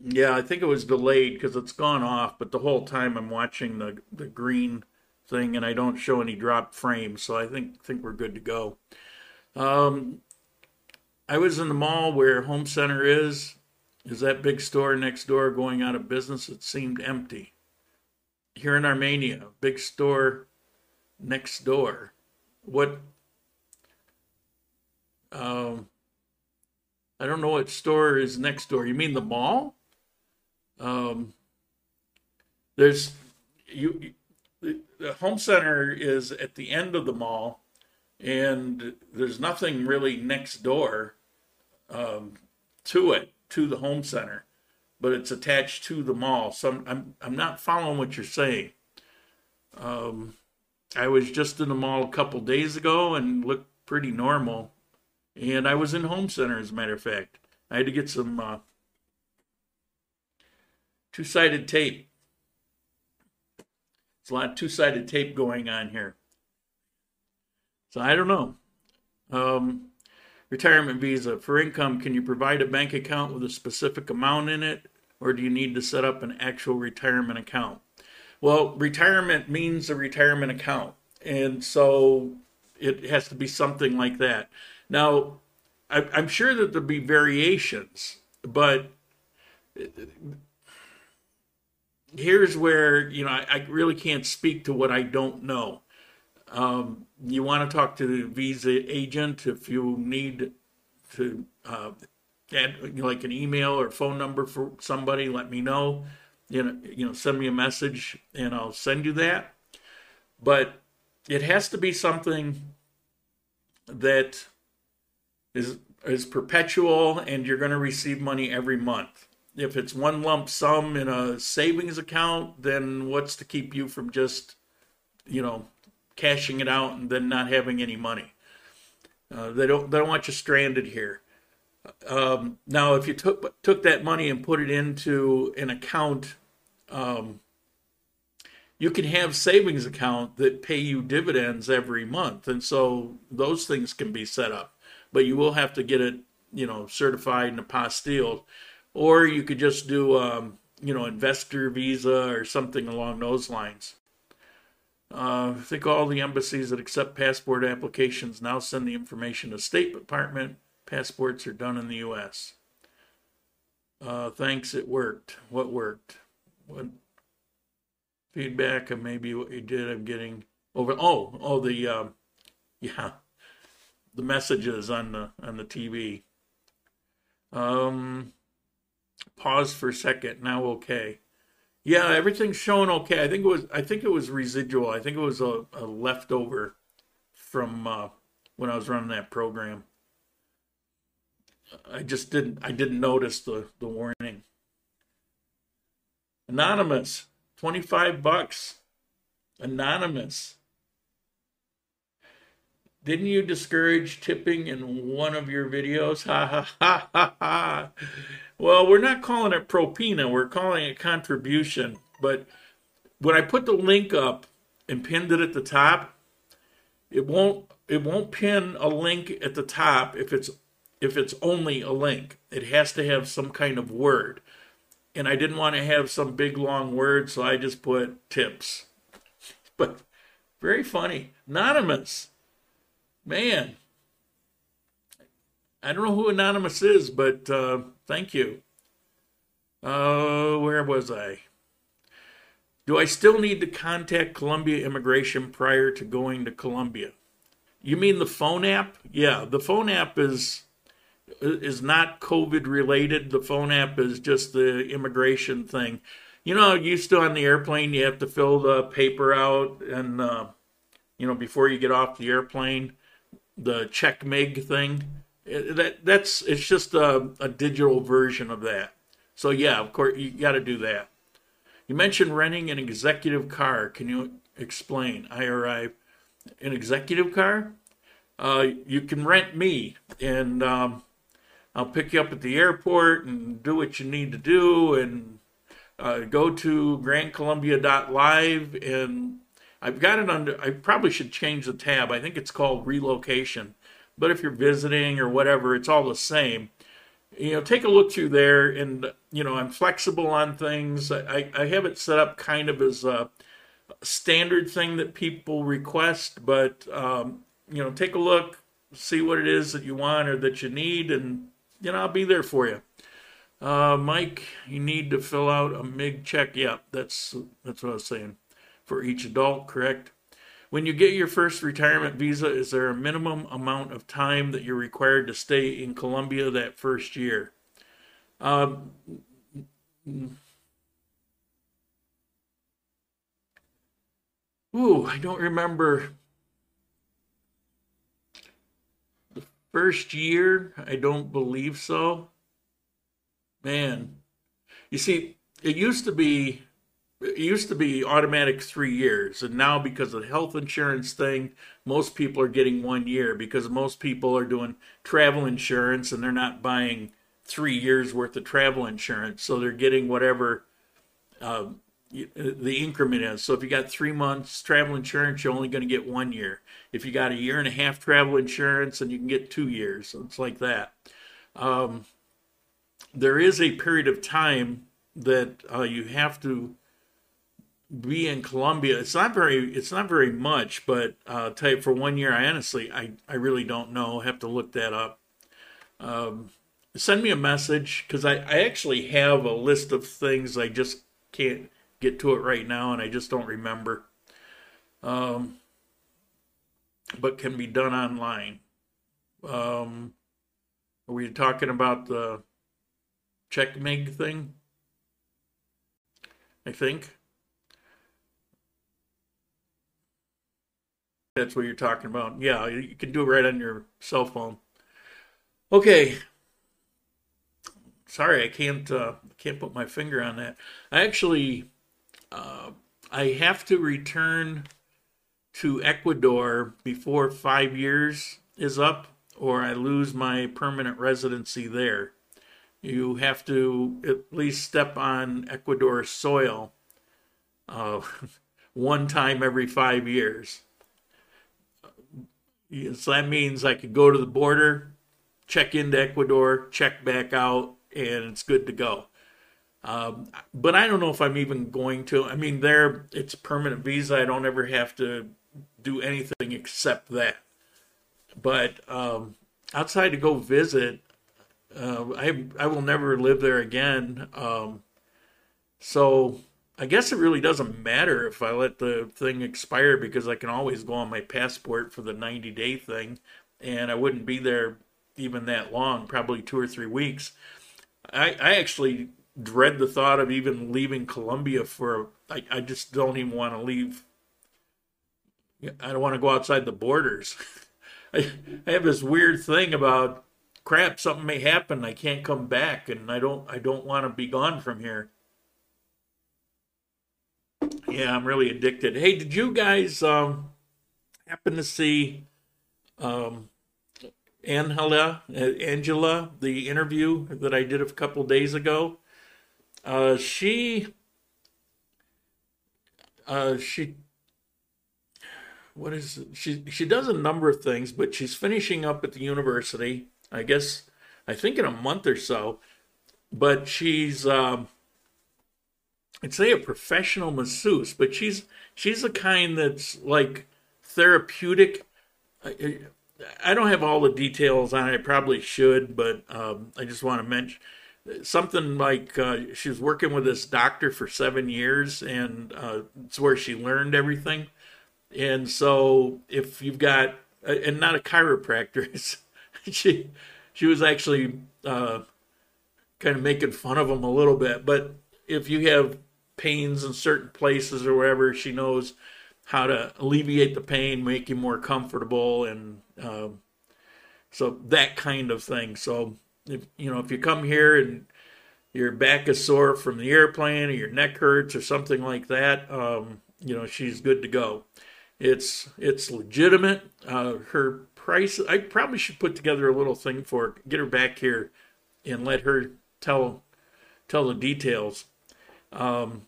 yeah, I think it was delayed because it's gone off, but the whole time I'm watching the the green thing and I don't show any dropped frames, so I think think we're good to go. Um, I was in the mall where Home Center is. Is that big store next door going out of business? It seemed empty. Here in Armenia, big store next door. What? Um, I don't know what store is next door. You mean the mall? Um, there's you, the home center is at the end of the mall and there's nothing really next door um, to it to the home center but it's attached to the mall. So i'm i'm, I'm not following what you're saying. Um, i was just in the mall a couple days ago and looked pretty normal and i was in home center as a matter of fact. I had to get some uh, two-sided tape. It's a lot of two-sided tape going on here. So I don't know. Um, retirement visa for income. Can you provide a bank account with a specific amount in it, or do you need to set up an actual retirement account? Well, retirement means a retirement account, and so it has to be something like that. Now, I'm sure that there'll be variations, but here's where you know I, really can't speak to what I don't know. Um, you want to talk to the visa agent if you need to uh, add like an email or phone number for somebody. Let me know. You know, you know, send me a message and I'll send you that. But it has to be something that is is perpetual and you're going to receive money every month. If it's one lump sum in a savings account, then what's to keep you from just, you know, cashing it out and then not having any money. Uh, they don't they don't want you stranded here. Um, now, if you took took that money and put it into an account, um, you can have savings account that pay you dividends every month, and so those things can be set up. But you will have to get it, you know, certified and apostilled, or you could just do, um, you know, investor visa or something along those lines. Uh, I think all the embassies that accept passport applications now send the information to State Department. Passports are done in the U.S. Uh, thanks, it worked. What worked? What feedback of maybe what you did? I'm getting over. Oh, oh, the uh, yeah, the messages on the on the TV. Um, pause for a second. Now, okay. Yeah, everything's showing okay. I think it was I think it was residual. I think it was a, a leftover from uh, when I was running that program. I just didn't I didn't notice the, the warning. Anonymous, 25 bucks. Anonymous. Didn't you discourage tipping in one of your videos? Ha ha ha ha ha. Well, we're not calling it propina, we're calling it contribution. But when I put the link up and pinned it at the top, it won't it won't pin a link at the top if it's if it's only a link. It has to have some kind of word. And I didn't want to have some big long word, so I just put tips. But very funny. Anonymous. Man. I don't know who Anonymous is, but uh, Thank you. Uh, where was I? Do I still need to contact Colombia Immigration prior to going to Colombia? You mean the phone app? Yeah, the phone app is is not COVID related. The phone app is just the immigration thing. You know, used to on the airplane, you have to fill the paper out, and uh, you know before you get off the airplane, the Check-Mig thing that that's it's just a, a digital version of that. So yeah, of course you got to do that. You mentioned renting an executive car. Can you explain? I arrive an executive car. Uh, you can rent me, and um, I'll pick you up at the airport and do what you need to do, and uh, go to GrandColumbia.live, and I've got it under. I probably should change the tab. I think it's called relocation but if you're visiting or whatever, it's all the same. You know, take a look through there, and you know, I'm flexible on things. I, I have it set up kind of as a standard thing that people request, but um, you know, take a look, see what it is that you want or that you need, and you know, I'll be there for you. Uh, Mike, you need to fill out a MIG check. Yep, that's that's what I was saying. For each adult, correct? When you get your first retirement visa, is there a minimum amount of time that you're required to stay in Colombia that first year? Um, ooh, I don't remember the first year. I don't believe so. Man, you see, it used to be it used to be automatic three years, and now because of the health insurance thing, most people are getting one year because most people are doing travel insurance and they're not buying three years worth of travel insurance, so they're getting whatever uh, the increment is. So if you got three months travel insurance, you're only going to get one year. If you got a year and a half travel insurance, then you can get two years. So it's like that. Um, there is a period of time that uh, you have to be in Colombia. It's not very it's not very much, but uh, you for one year, I honestly I I really don't know. I have to look that up. Um, send me a message because I I actually have a list of things I just can't get to it right now, and I just don't remember. Um, but can be done online. Um, are we talking about the checkmate thing. I think. That's what you're talking about. Yeah, you can do it right on your cell phone. Okay. Sorry, I can't uh, can't put my finger on that. I actually uh, I have to return to Ecuador before five years is up, or I lose my permanent residency there you have to at least step on Ecuador soil uh, one time every five years. So that means I could go to the border, check into Ecuador, check back out, and it's good to go. Um, but I don't know if I'm even going to. I mean, there it's permanent visa. I don't ever have to do anything except that. But um, outside to go visit, uh, I I will never live there again. Um, so I guess it really doesn't matter if I let the thing expire because I can always go on my passport for the 90 day thing, and I wouldn't be there even that long, probably two or three weeks. I I actually dread the thought of even leaving Colombia for. I I just don't even want to leave. I don't want to go outside the borders. I, I have this weird thing about crap, something may happen. I can't come back, and I don't I don't want to be gone from here. Yeah, I'm really addicted. Hey, did you guys um, happen to see um, Angela, Angela, the interview that I did a couple days ago? Uh, she, uh, she, what is it? she? She does a number of things, but she's finishing up at the university I guess, I think in a month or so. But she's, um, I'd say a professional masseuse, but she's she's the kind that's like therapeutic. I, I don't have all the details on it. I probably should, but um, I just want to mention something like uh, working with this doctor for seven years, and uh, it's where she learned everything. And so, if you've got, and not a chiropractor, she she was actually uh, kind of making fun of him a little bit. But if you have pains in certain places or wherever, she knows how to alleviate the pain, make you more comfortable, and uh, so that kind of thing. So if you know if you come here and your back is sore from the airplane or your neck hurts or something like that, um, you know she's good to go. It's it's legitimate. Uh, her price. I probably should put together a little thing for get her back here and let her tell tell the details. Um,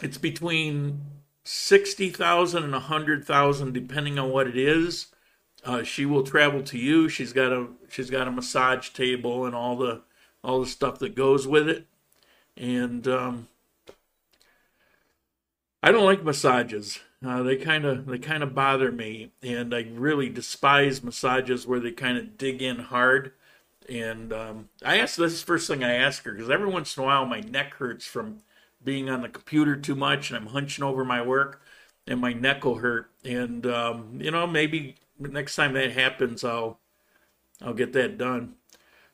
it's between sixty thousand and a hundred thousand, depending on what it is. Uh, she will travel to you. She's got a she's got a massage table and all the all the stuff that goes with it. And um, I don't like massages. Uh, they kind of they kind of bother me, and I really despise massages where they kind of dig in hard. And um, I asked this first thing I ask her because every once in a while my neck hurts from being on the computer too much, and I'm hunching over my work, and my neck will hurt. And um, you know maybe next time that happens, I'll I'll get that done.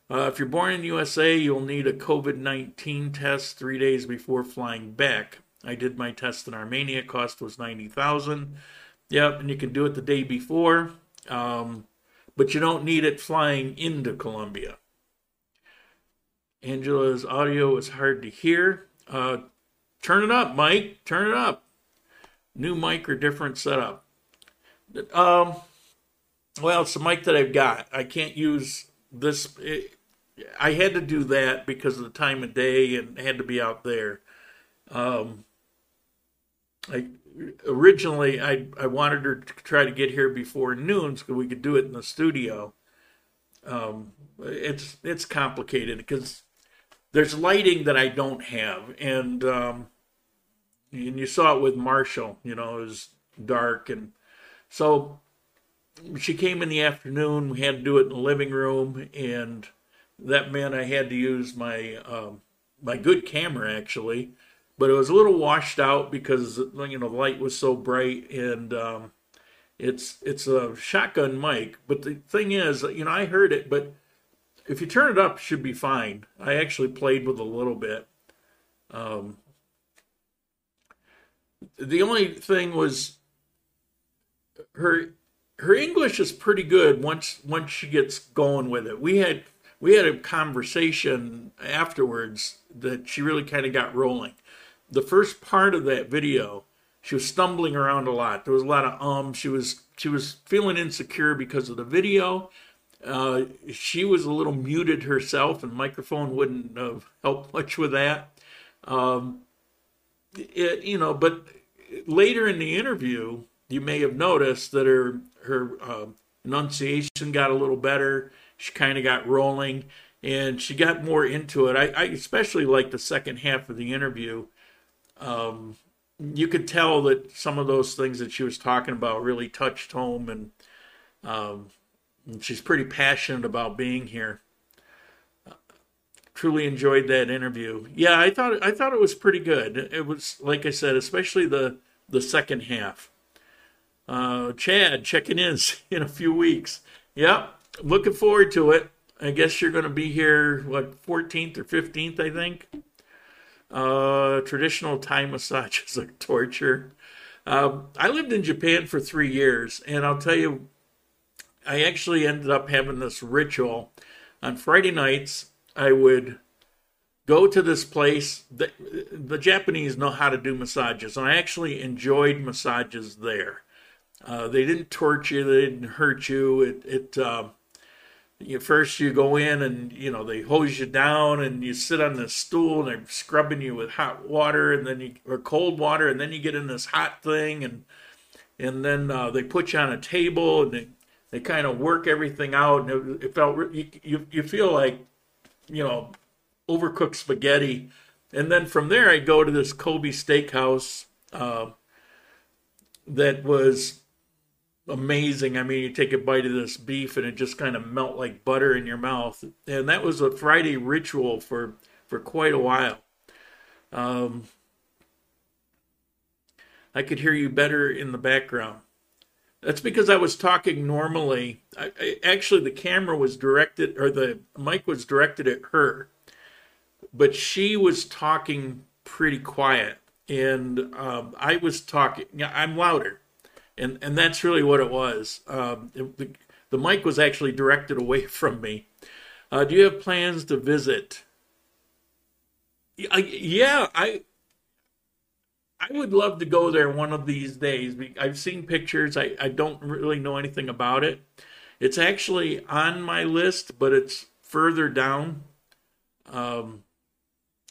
Uh, if you're born in USA, you'll need a COVID 19 test three days before flying back. I did my test in Armenia. Cost was ninety thousand. Yep, and you can do it the day before, um, but you don't need it flying into Colombia. Angela's audio is hard to hear. Uh, turn it up, Mike. Turn it up. New mic or different setup. Um, well, it's the mic that I've got. I can't use this. It, I had to do that because of the time of day and had to be out there. Um, I originally I I wanted her to try to get here before noon so we could do it in the studio. Um, it's it's complicated because there's lighting that I don't have, and um, and you saw it with Marshall. You know, it was dark, and so she came in the afternoon. We had to do it in the living room, and that meant I had to use my um, my good camera actually but it was a little washed out because you know the light was so bright and um, it's it's a shotgun mic. But the thing is, you know, I heard it, but if you turn it up, it should be fine. I actually played with a little bit. Um, the only thing was her her English is pretty good once once she gets going with it. We had we had a conversation afterwards that she really kind of got rolling the first part of that video, she was stumbling around a lot. There was a lot of um. She was she was feeling insecure because of the video. Uh, she was a little muted herself, and microphone wouldn't have helped much with that. Um, it, you know, but later in the interview, you may have noticed that her her uh, enunciation got a little better. She kind of got rolling, and she got more into it. I, I especially like the second half of the interview um, you could tell that some of those things that she was talking about really touched home, and, um, and she's pretty passionate about being here. Truly enjoyed that interview. Yeah, I thought I thought it was pretty good. It was like I said, especially the the second half. Uh, Chad checking in in a few weeks. Yep, looking forward to it. I guess you're going to be here what 14th or 15th, I think. Uh, traditional Thai massage is a torture. Um, I lived in Japan for three years, and I'll tell you, I actually ended up having this ritual. On Friday nights, I would go to this place. The, the Japanese know how to do massages, and I actually enjoyed massages there. Uh, they didn't torture you, they didn't hurt you. It, it uh, you first you go in and you know they hose you down and you sit on this stool and they're scrubbing you with hot water and then you or cold water and then you get in this hot thing and and then uh, they put you on a table and they, they kind of work everything out and it, it felt you, you you feel like you know overcooked spaghetti and then from there I go to this Kobe steakhouse uh, that was amazing. I mean, you take a bite of this beef and it just kind of melt like butter in your mouth. And that was a Friday ritual for for quite a while. Um, I could hear you better in the background. That's because I was talking normally. I, I, actually, the camera was directed, or the mic was directed at her, but she was talking pretty quiet, and um, I was talking. I'm louder and and that's really what it was. Um, it, the, the mic was actually directed away from me. Uh, do you have plans to visit? yeah, I I would love to go there one of these days. I've seen pictures. I, I don't really know anything about it. It's actually on my list, but it's further down. Um,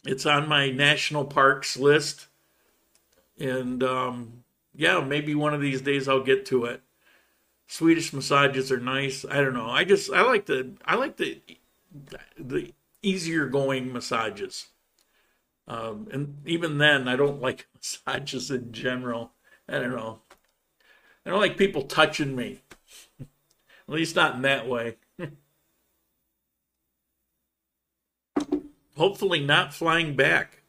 it's on my national parks list, and um, yeah, maybe one of these days I'll get to it. Swedish massages are nice. I don't know. I just I like the I like the the easier going massages. Um, and even then, I don't like massages in general. I don't know. I don't like people touching me. At least not in that way. Hopefully, not flying back.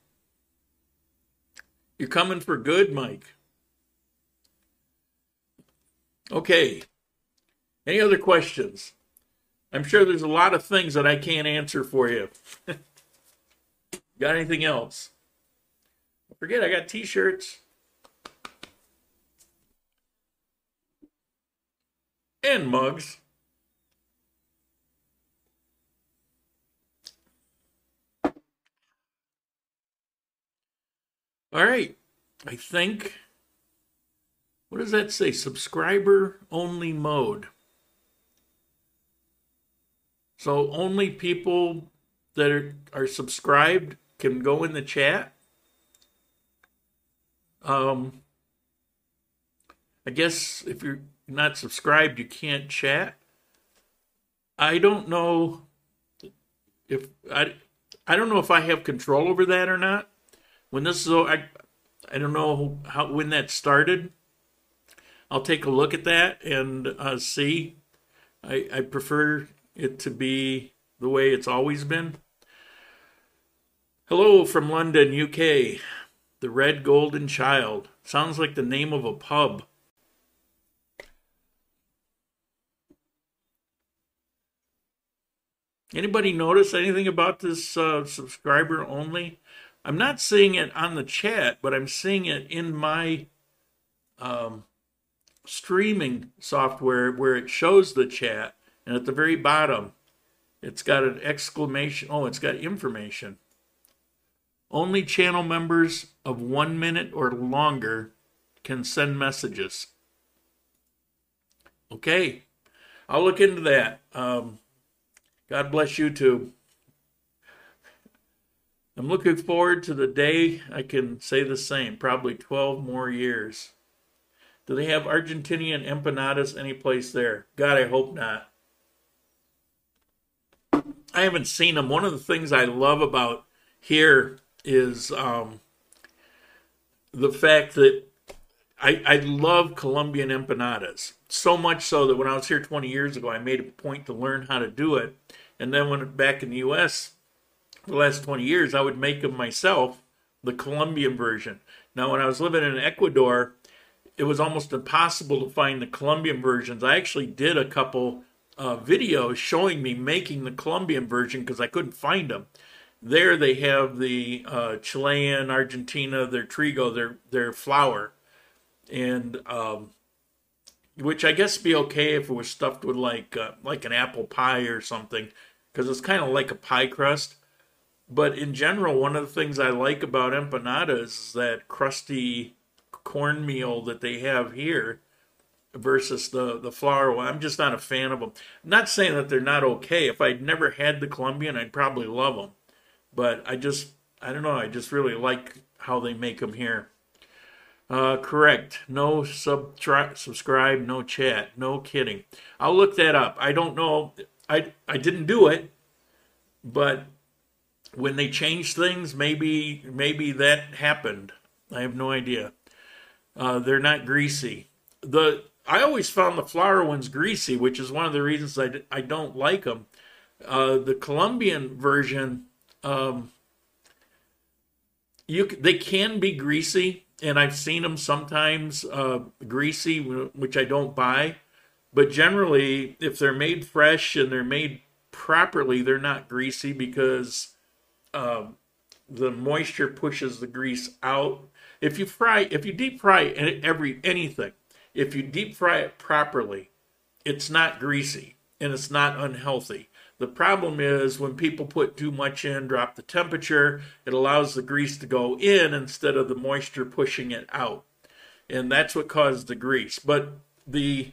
You're coming for good, Mike. Okay. Any other questions? I'm sure there's a lot of things that I can't answer for you. Got anything else? Don't forget, I got t shirts. And mugs. All right. I think what does that say? Subscriber only mode. So only people that are, are subscribed can go in the chat. Um, I guess if you're not subscribed, you can't chat. I don't know if I I don't know if I have control over that or not. When this is I I don't know how when that started. I'll take a look at that and uh, see. I, I prefer it to be the way it's always been. Hello from London, UK. The Red Golden Child. Sounds like the name of a pub. Anybody notice anything about this uh, subscriber only? I'm not seeing it on the chat, but I'm seeing it in my um, streaming software where it shows the chat, and at the very bottom, it's got an exclamation. Oh, it's got information. Only channel members of one minute or longer can send messages. Okay, I'll look into that. Um, God bless YouTube. I'm looking forward to the day I can say the same, probably 12 more years. Do they have Argentinian empanadas anyplace there? God, I hope not. I haven't seen them. One of the things I love about here is um, the fact that I, I love Colombian empanadas. So much so that when I was here 20 years ago, I made a point to learn how to do it. And then when back in the U.S., the last 20 years, I would make them myself, the Colombian version. Now, when I was living in Ecuador, it was almost impossible to find the Colombian versions. I actually did a couple uh, videos showing me making the Colombian version because I couldn't find them. There they have the uh, Chilean, Argentina, their trigo, their their flour, and um, which I guess be okay if it was stuffed with like uh, like an apple pie or something because it's kind of like a pie crust. But in general, one of the things I like about empanadas is that crusty cornmeal that they have here versus the the flour. I'm just not a fan of them. I'm not saying that they're not okay. If I'd never had the Colombian, I'd probably love them. But I just I don't know. I just really like how they make them here. Uh, correct. No sub subscribe, no chat. No kidding. I'll look that up. I don't know. I I didn't do it, but when they changed things, maybe maybe that happened. I have no idea. Uh, they're not greasy. The I always found the flour ones greasy, which is one of the reasons I, I don't like them. Uh, the Colombian version, um, you they can be greasy, and I've seen them sometimes uh, greasy, which I don't buy. But generally, if they're made fresh and they're made properly, they're not greasy because um, the moisture pushes the grease out if you fry, if you deep fry every anything, if you deep fry it properly, it's not greasy and it's not unhealthy. The problem is when people put too much in, drop the temperature, it allows the grease to go in instead of the moisture pushing it out. And that's what caused the grease. But the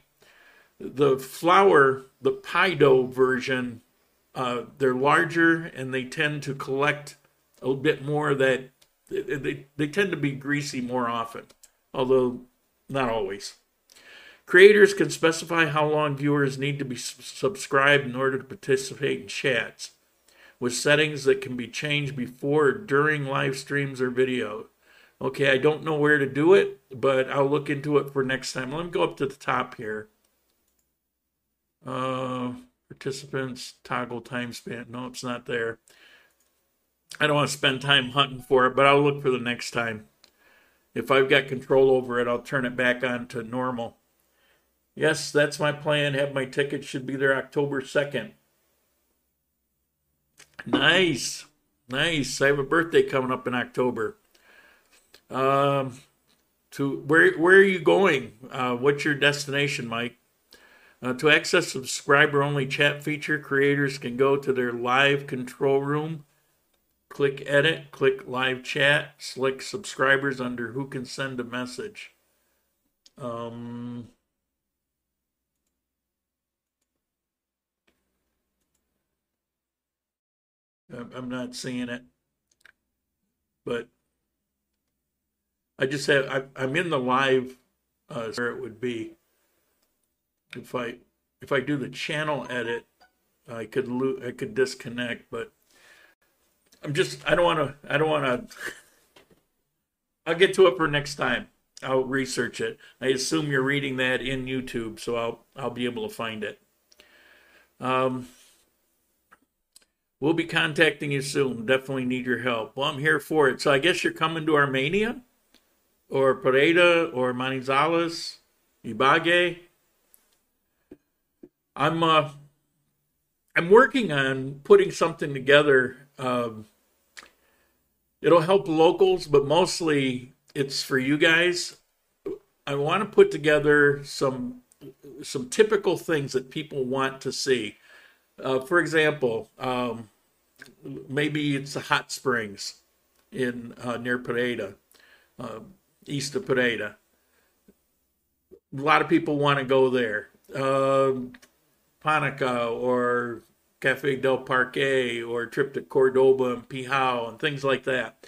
the flour, the pie dough version, uh, they're larger and they tend to collect a bit more that they, they tend to be greasy more often, although not always. Creators can specify how long viewers need to be subscribed in order to participate in chats, with settings that can be changed before or during live streams or video. Okay, I don't know where to do it, but I'll look into it for next time. Let me go up to the top here. Uh, participants, toggle time span. No, it's not there. I don't want to spend time hunting for it, but I'll look for the next time. If I've got control over it, I'll turn it back on to normal. Yes, that's my plan. Have my ticket should be there October 2nd. Nice. Nice. I have a birthday coming up in October. Um to where where are you going? Uh, what's your destination, Mike? Uh, to access subscriber only chat feature, creators can go to their live control room Click Edit, click Live Chat, select Subscribers under Who Can Send a Message. Um, I'm not seeing it, but I just have I, am in the live uh, where it would be. If I if I do the channel edit, I could lo- I could disconnect, but I'm just I don't want to I don't want to. I'll get to it for next time. I'll research it. I assume you're reading that in YouTube, so I'll I'll be able to find it. Um, we'll be contacting you soon. Definitely need your help. Well, I'm here for it. So I guess you're coming to Armenia, or Pereira, or Manizales, Ibagué. I'm uh, I'm working on putting something together. Um, it'll help locals, but mostly it's for you guys. I want to put together some some typical things that people want to see. Uh, for example, um, maybe it's the hot springs in uh, near Pereira, uh, east of Pereira. A lot of people want to go there. Um, Panaca or Cafe del Parque or trip to Cordoba and Pijao and things like that.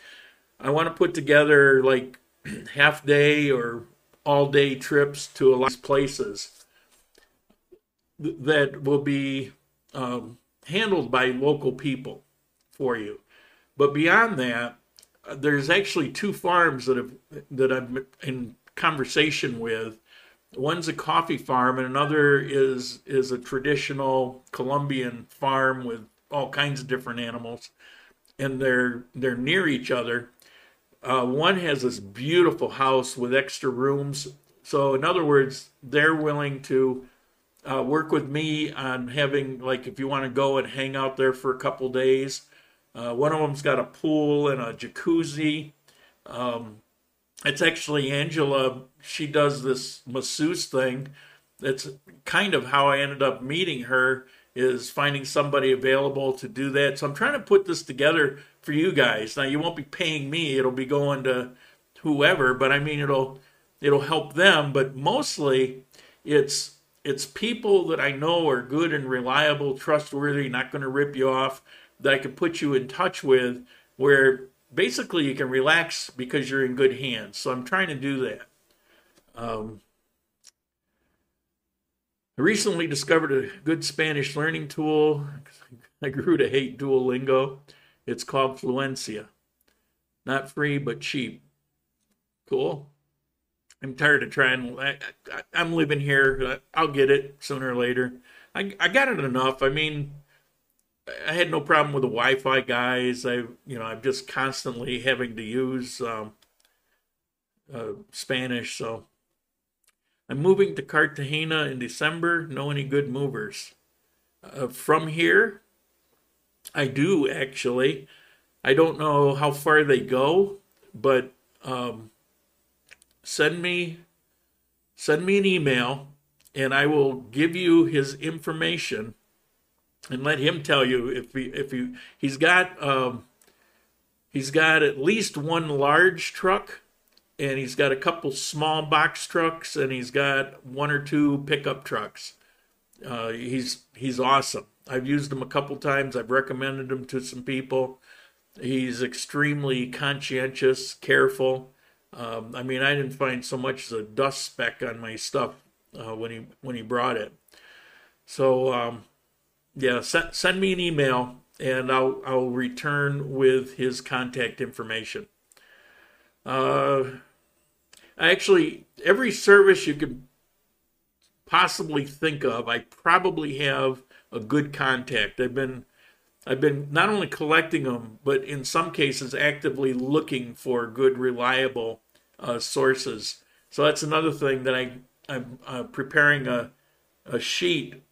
I want to put together like half day or all day trips to a lot of places that will be um, handled by local people for you. But beyond that, there's actually two farms that have that I'm in conversation with one's a coffee farm and another is is a traditional Colombian farm with all kinds of different animals, and they're they're near each other. Uh, one has this beautiful house with extra rooms. So in other words, they're willing to uh, work with me on having like if you want to go and hang out there for a couple days. Uh, one of them's got a pool and a jacuzzi. Um, it's actually Angela. She does this masseuse thing. That's kind of how I ended up meeting her. Is finding somebody available to do that. So I'm trying to put this together for you guys. Now you won't be paying me. It'll be going to whoever, but I mean it'll it'll help them. But mostly, it's it's people that I know are good and reliable, trustworthy, not going to rip you off. That I can put you in touch with, where basically you can relax because you're in good hands. So I'm trying to do that. Um, I recently discovered a good Spanish learning tool. I grew to hate Duolingo. It's called Fluencia. Not free, but cheap. Cool. I'm tired of trying. I, am living here. I'll get it sooner or later. I, I got it enough. I mean, I had no problem with the Wi-Fi guys. I, you know, I'm just constantly having to use um, uh, Spanish. So I'm moving to Cartagena in December. Know any good movers? Uh, from here, I do actually. I don't know how far they go, but um, send me send me an email, and I will give you his information and let him tell you if he if he he's got um, he's got at least one large truck and he's got a couple small box trucks and he's got one or two pickup trucks. Uh, he's he's awesome. I've used him a couple times. I've recommended him to some people. He's extremely conscientious careful. Um, i mean i didn't find so much as a dust speck on my stuff uh, when he when he brought it. So um, yeah, send, send me an email and I'll I'll return with his contact information. Uh, actually, every service you could possibly think of, I probably have a good contact. I've been I've been not only collecting them, but in some cases actively looking for good, reliable uh, sources. So that's another thing that I I'm uh, preparing a a sheet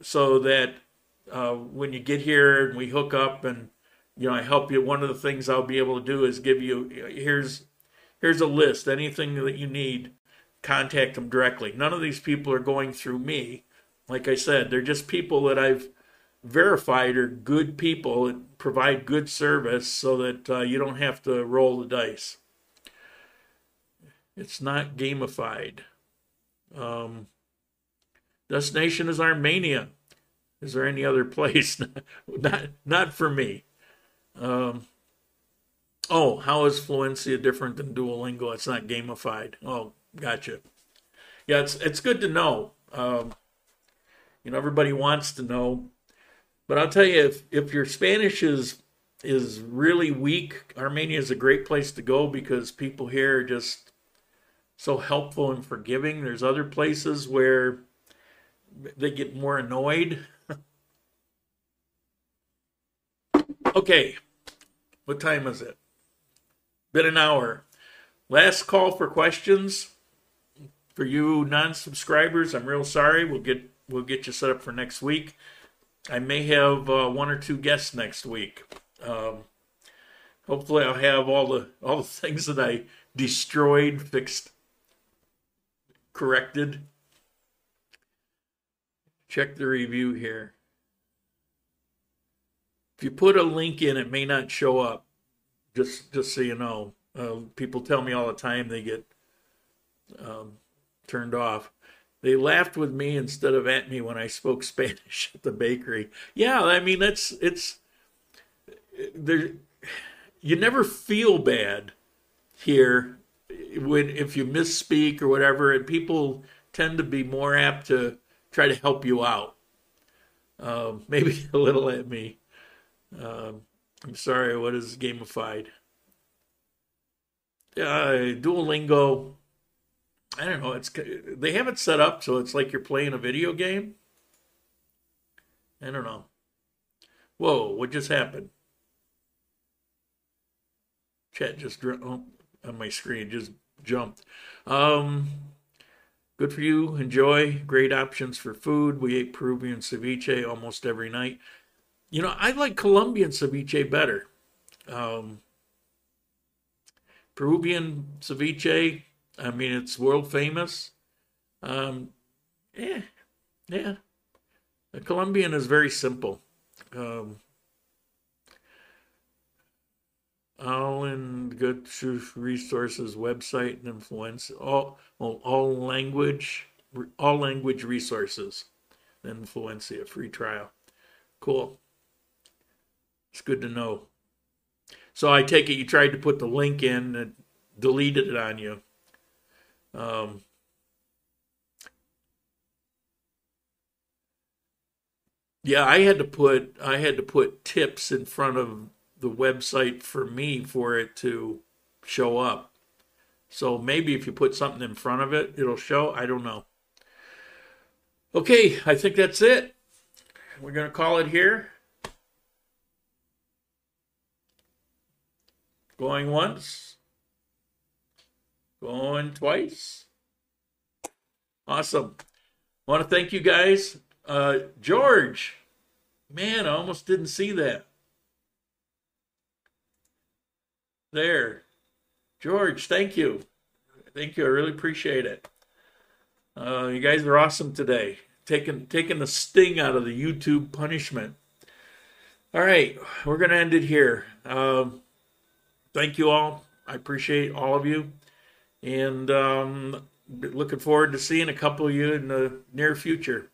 so that uh, when you get here and we hook up and you know I help you. One of the things I'll be able to do is give you here's here's a list. Anything that you need, contact them directly. None of these people are going through me. Like I said, they're just people that I've verified are good people that provide good service so that uh, you don't have to roll the dice. It's not gamified. Um, destination is Armenia. Is there any other place? not not for me. Um, oh, how is Fluencia different than Duolingo? It's not gamified. Oh, gotcha. Yeah, it's it's good to know. Um, you know, everybody wants to know, but I'll tell you, if if your Spanish is is really weak, Armenia is a great place to go because people here are just so helpful and forgiving. There's other places where they get more annoyed. Okay, what time is it? Been an hour. Last call for questions for you non-subscribers. I'm real sorry. We'll get we'll get you set up for next week. I may have uh, one or two guests next week. Um, hopefully, I'll have all the all the things that I destroyed fixed, corrected. Check the review here. If you put a link in, it may not show up. Just just so you know, uh, people tell me all the time they get um, turned off. They laughed with me instead of at me when I spoke Spanish at the bakery. Yeah, I mean that's it's there. You never feel bad here when if you misspeak or whatever, and people tend to be more apt to try to help you out. Um, maybe a little at me. Um, I'm sorry. What is gamified? Uh, Duolingo I don't know. It's they have it set up so it's like you're playing a video game. I don't know. Whoa! What just happened? Chat just oh, on my screen just jumped. Um, good for you. Enjoy. Great options for food. We ate Peruvian ceviche almost every night. You know, I like Colombian ceviche better. Um, Peruvian ceviche I mean, it's world famous. Um, yeah, yeah. The Colombian is very simple. Um, all in good resources website and influence all all language all language resources influencia free trial cool it's good to know so i take it you tried to put the link in and deleted it on you um, yeah, I had to put I had to put tips in front of the website for me for it to show up. So maybe if you put something in front of it, it'll show. I don't know. Okay, I think that's it. We're going to call it here. Going once. Going twice. Awesome. I want to thank you guys. Uh, George, man, I almost didn't see that. There. George, thank you. Thank you. I really appreciate it. Uh, you guys are awesome today. Taking taking the sting out of the YouTube punishment. All right, we're gonna end it here. Um, thank you all. I appreciate all of you and um, looking forward to seeing a couple of you in the near future.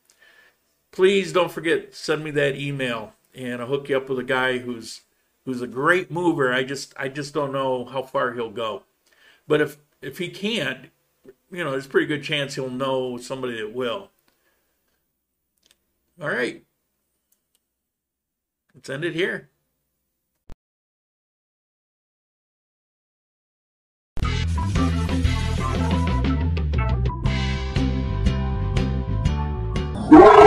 Please don't forget send me that email, and I'll hook you up with a guy who's who's a great mover. I just I just don't know how far he'll go, but if if he can't, you know, there's a pretty good chance he'll know somebody that will. All right. Let's end it here.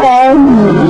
Um,